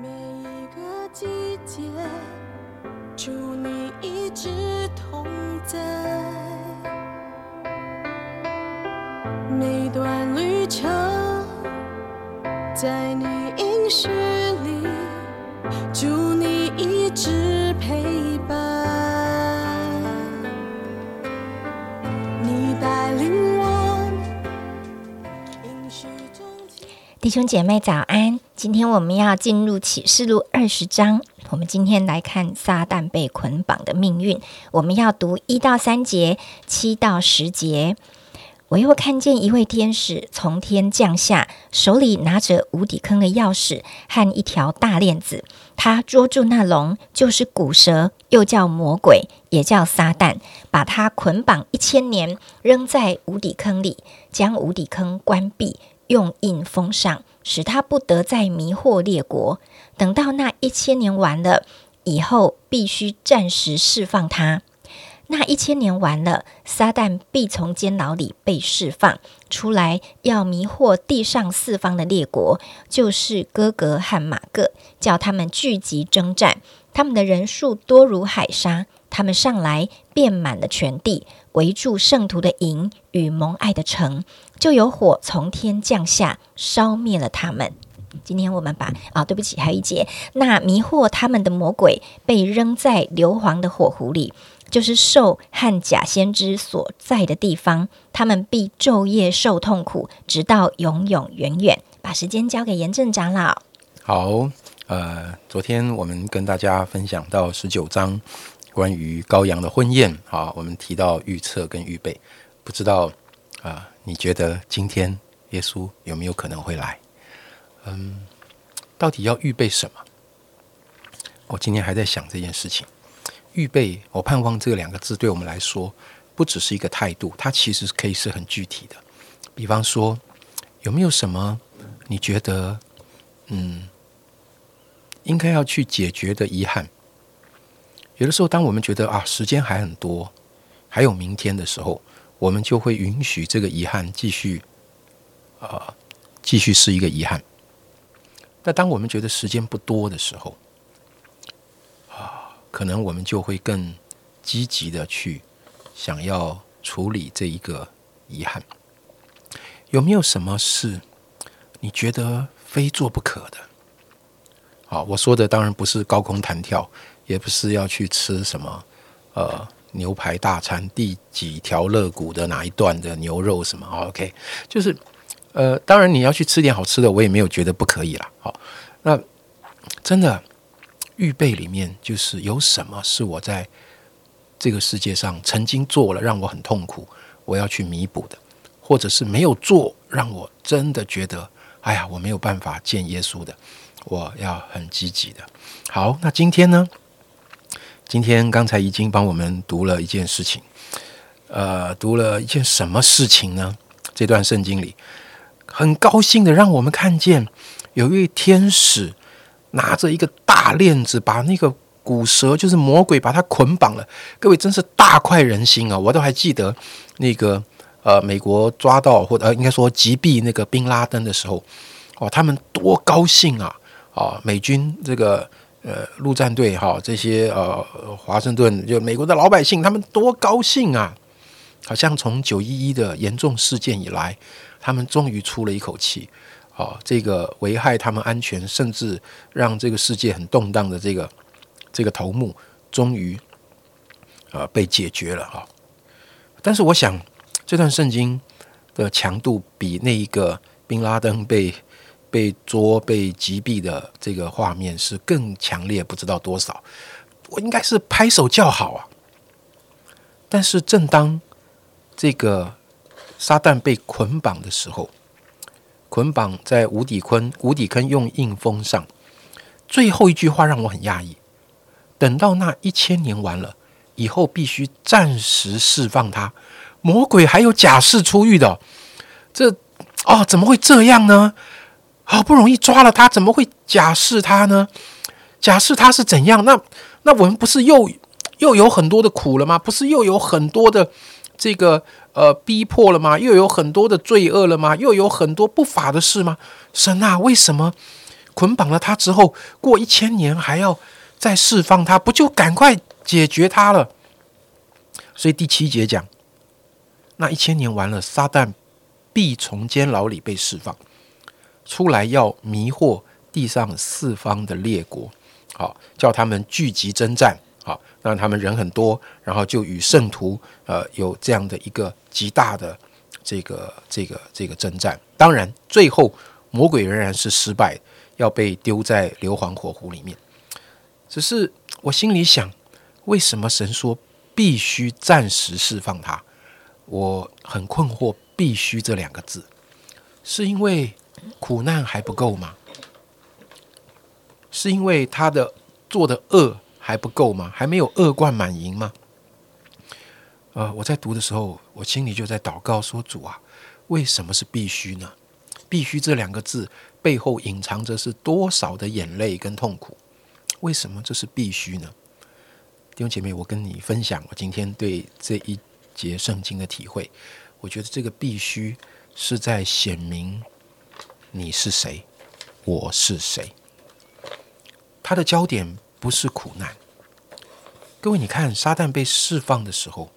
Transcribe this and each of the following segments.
每一个季节，祝你一直同在。每段旅程，在你应许里，祝你一直弟兄姐妹早安！今天我们要进入启示录二十章，我们今天来看撒旦被捆绑的命运。我们要读一到三节，七到十节。我又看见一位天使从天降下，手里拿着无底坑的钥匙和一条大链子。他捉住那龙，就是古蛇，又叫魔鬼，也叫撒旦，把他捆绑一千年，扔在无底坑里，将无底坑关闭，用印封上，使他不得再迷惑列国。等到那一千年完了以后，必须暂时释放他。那一千年完了，撒旦必从监牢里被释放出来，要迷惑地上四方的列国，就是哥格和马各，叫他们聚集征战。他们的人数多如海沙，他们上来遍满了全地，围住圣徒的营与蒙爱的城，就有火从天降下，烧灭了他们。今天我们把啊，对不起，还有一节，那迷惑他们的魔鬼被扔在硫磺的火湖里，就是兽和假先知所在的地方，他们必昼夜受痛苦，直到永永远远。把时间交给严正长老。好，呃，昨天我们跟大家分享到十九章关于羔羊的婚宴，好，我们提到预测跟预备，不知道啊、你觉得今天耶稣有没有可能会来？嗯，到底要预备什么？我今天还在想这件事情。预备，我盼望这两个字对我们来说，不只是一个态度，它其实可以是很具体的。比方说，有没有什么你觉得，嗯，应该要去解决的遗憾？有的时候，当我们觉得啊，时间还很多，还有明天的时候，我们就会允许这个遗憾继续，啊、继续是一个遗憾。那当我们觉得时间不多的时候，啊，可能我们就会更积极的去想要处理这一个遗憾。有没有什么事你觉得非做不可的？好，我说的当然不是高空弹跳，也不是要去吃什么呃牛排大餐，第几条肋骨的哪一段的牛肉什么。OK，就是呃，当然你要去吃点好吃的，我也没有觉得不可以啦。好，那真的预备里面就是有什么是我在这个世界上曾经做了让我很痛苦，我要去弥补的。或者是没有做，让我真的觉得，哎呀，我没有办法见耶稣的，我要很积极的。好，那今天呢？今天刚才已经帮我们读了一件事情，呃，读了一件什么事情呢？这段圣经里，很高兴的让我们看见有一位天使拿着一个大链子，把那个古蛇，就是魔鬼，把它捆绑了。各位真是大快人心啊！我都还记得那个。呃，美国抓到或者呃，应该说击毙那个宾拉登的时候，哦，他们多高兴啊！啊，美军这个呃陆战队哈，这些呃华盛顿就美国的老百姓，他们多高兴啊！好像从九一一的严重事件以来，他们终于出了一口气。啊，这个危害他们安全，甚至让这个世界很动荡的这个这个头目，终于呃被解决了哈。但是我想。这段圣经的强度比那一个宾拉登被被捉、被击毙的这个画面是更强烈，不知道多少。我应该是拍手叫好啊！但是正当这个撒旦被捆绑的时候，捆绑在无底坑，无底坑用印封上，最后一句话让我很讶异。等到那一千年完了以后，必须暂时释放他。魔鬼还有假释出狱的，这哦怎么会这样呢？好不容易抓了他，怎么会假释他呢？假释他是怎样？那那我们不是又又有很多的苦了吗？不是又有很多的这个呃逼迫了吗？又有很多的罪恶了吗？又有很多不法的事吗？神啊，为什么捆绑了他之后，过一千年还要再释放他？不就赶快解决他了？所以第七节讲，那一千年完了，撒旦必从监牢里被释放出来，要迷惑地上四方的列国，好叫他们聚集征战。好，让他们人很多，然后就与圣徒呃有这样的一个极大的这个这个这个征战。当然，最后魔鬼仍然是失败，要被丢在硫磺火湖里面。只是我心里想，为什么神说必须暂时释放他？我很困惑，“必须”这两个字，是因为苦难还不够吗？是因为他的做的恶？还不够吗？还没有恶贯满盈吗？呃，我在读的时候，我心里就在祷告说：“主啊，为什么是必须呢？必须这两个字背后隐藏着是多少的眼泪跟痛苦？为什么这是必须呢？”弟兄姐妹，我跟你分享我今天对这一节圣经的体会。我觉得这个必须是在显明你是谁，我是谁。他的焦点。不是苦难，各位，你看，撒旦被释放的时候，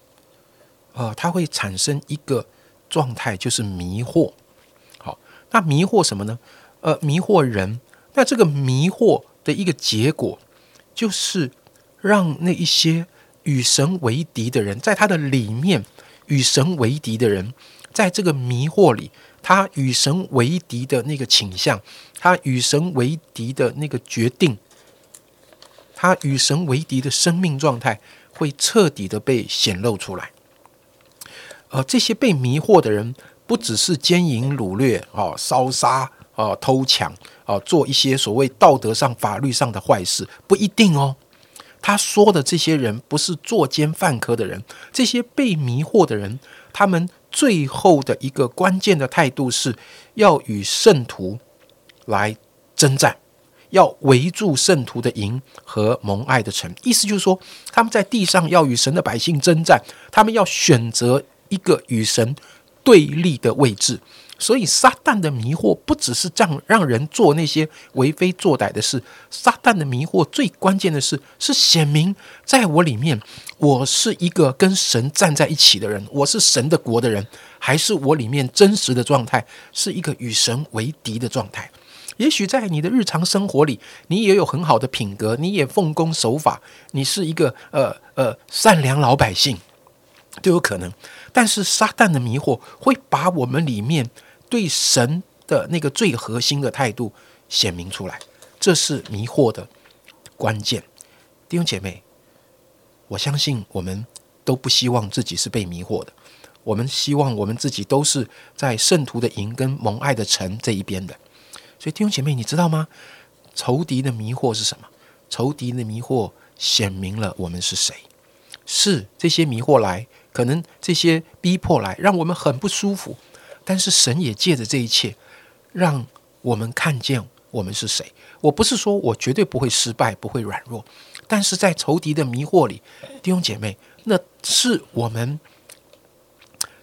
呃，它会产生一个状态，就是迷惑。好，那迷惑什么呢？呃，迷惑人。那这个迷惑的一个结果，就是让那一些与神为敌的人，在他的里面与神为敌的人，在这个迷惑里，他与神为敌的那个倾向，他与神为敌的那个决定。他与神为敌的生命状态会彻底的被显露出来。呃，这些被迷惑的人，不只是奸淫掳掠、啊烧杀、啊偷抢、啊做一些所谓道德上、法律上的坏事，不一定哦。他说的这些人，不是作奸犯科的人。这些被迷惑的人，他们最后的一个关键的态度，是要与圣徒来征战。要围住圣徒的营和蒙爱的城，意思就是说，他们在地上要与神的百姓征战，他们要选择一个与神对立的位置。所以，撒旦的迷惑不只是让让人做那些为非作歹的事，撒旦的迷惑最关键的是，是显明在我里面，我是一个跟神站在一起的人，我是神的国的人，还是我里面真实的状态是一个与神为敌的状态。也许在你的日常生活里，你也有很好的品格，你也奉公守法，你是一个呃呃善良老百姓，都有可能。但是撒旦的迷惑会把我们里面对神的那个最核心的态度显明出来，这是迷惑的关键。弟兄姐妹，我相信我们都不希望自己是被迷惑的，我们希望我们自己都是在圣徒的营跟蒙爱的城这一边的。所以弟兄姐妹，你知道吗？仇敌的迷惑是什么？仇敌的迷惑显明了我们是谁。是这些迷惑来，可能这些逼迫来，让我们很不舒服。但是神也借着这一切，让我们看见我们是谁。我不是说我绝对不会失败，不会软弱。但是在仇敌的迷惑里，弟兄姐妹，那是我们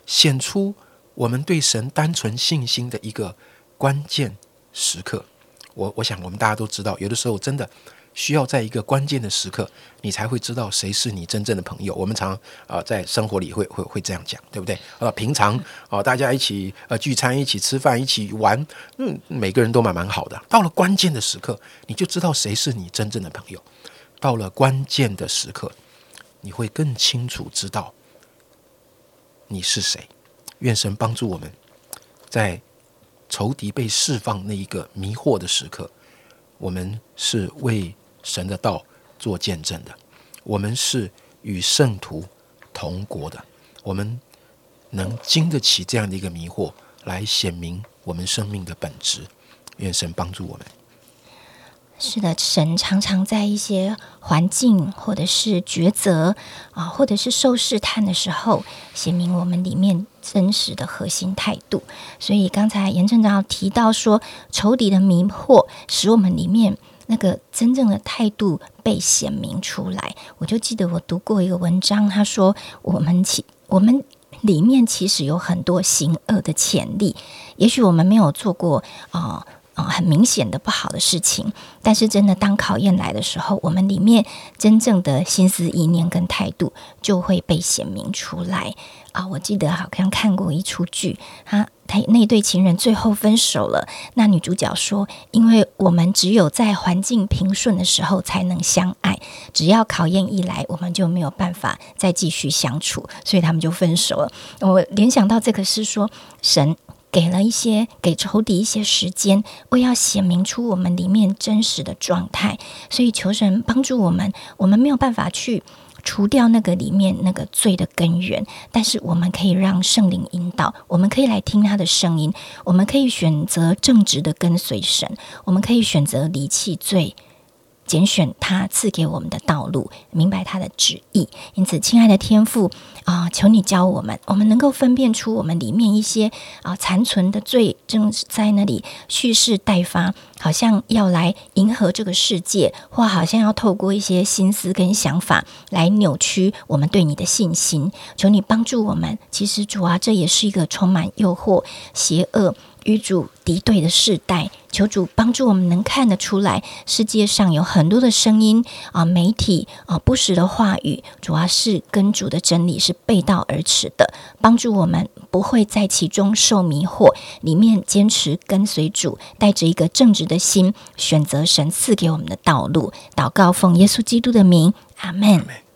显出我们对神单纯信心的一个关键。时刻，我我想我们大家都知道，有的时候真的需要在一个关键的时刻，你才会知道谁是你真正的朋友。我们常啊在生活里会会会这样讲，对不对？呃，平常啊大家一起呃聚餐、一起吃饭、一起玩，嗯，每个人都蛮蛮好的。到了关键的时刻，你就知道谁是你真正的朋友。到了关键的时刻，你会更清楚知道你是谁。愿神帮助我们，在。仇敌被释放那一个迷惑的时刻，我们是为神的道做见证的，我们是与圣徒同国的，我们能经得起这样的一个迷惑，来显明我们生命的本质。愿神帮助我们。是的，神常常在一些环境，或者是抉择啊，或者是受试探的时候，显明我们里面真实的核心态度。所以刚才严正长提到说，仇敌的迷惑使我们里面那个真正的态度被显明出来。我就记得我读过一个文章，他说我们其我们里面其实有很多行恶的潜力。也许我们没有做过啊很明显的不好的事情，但是真的当考验来的时候，我们里面真正的心思意念跟态度就会被显明出来啊！我记得好像看过一出剧，他他那对情人最后分手了，那女主角说：“因为我们只有在环境平顺的时候才能相爱，只要考验一来，我们就没有办法再继续相处，所以他们就分手了。”我联想到这个是说神。给了一些给仇敌一些时间，为要显明出我们里面真实的状态，所以求神帮助我们。我们没有办法去除掉那个里面那个罪的根源，但是我们可以让圣灵引导，我们可以来听他的声音，我们可以选择正直的跟随神，我们可以选择离弃罪。拣选他赐给我们的道路，明白他的旨意。因此，亲爱的天父啊，求你教我们，我们能够分辨出我们里面一些啊残存的罪，正在那里蓄势待发，好像要来迎合这个世界，或好像要透过一些心思跟想法来扭曲我们对你的信心。求你帮助我们。其实主啊，这也是一个充满诱惑、邪恶。与主敌对的世代，求主帮助我们能看得出来，世界上有很多的声音啊，媒体啊，不实的话语，主要是跟主的真理是背道而驰的。帮助我们不会在其中受迷惑，里面坚持跟随主，带着一个正直的心，选择神赐给我们的道路。祷告奉耶稣基督的名，阿门。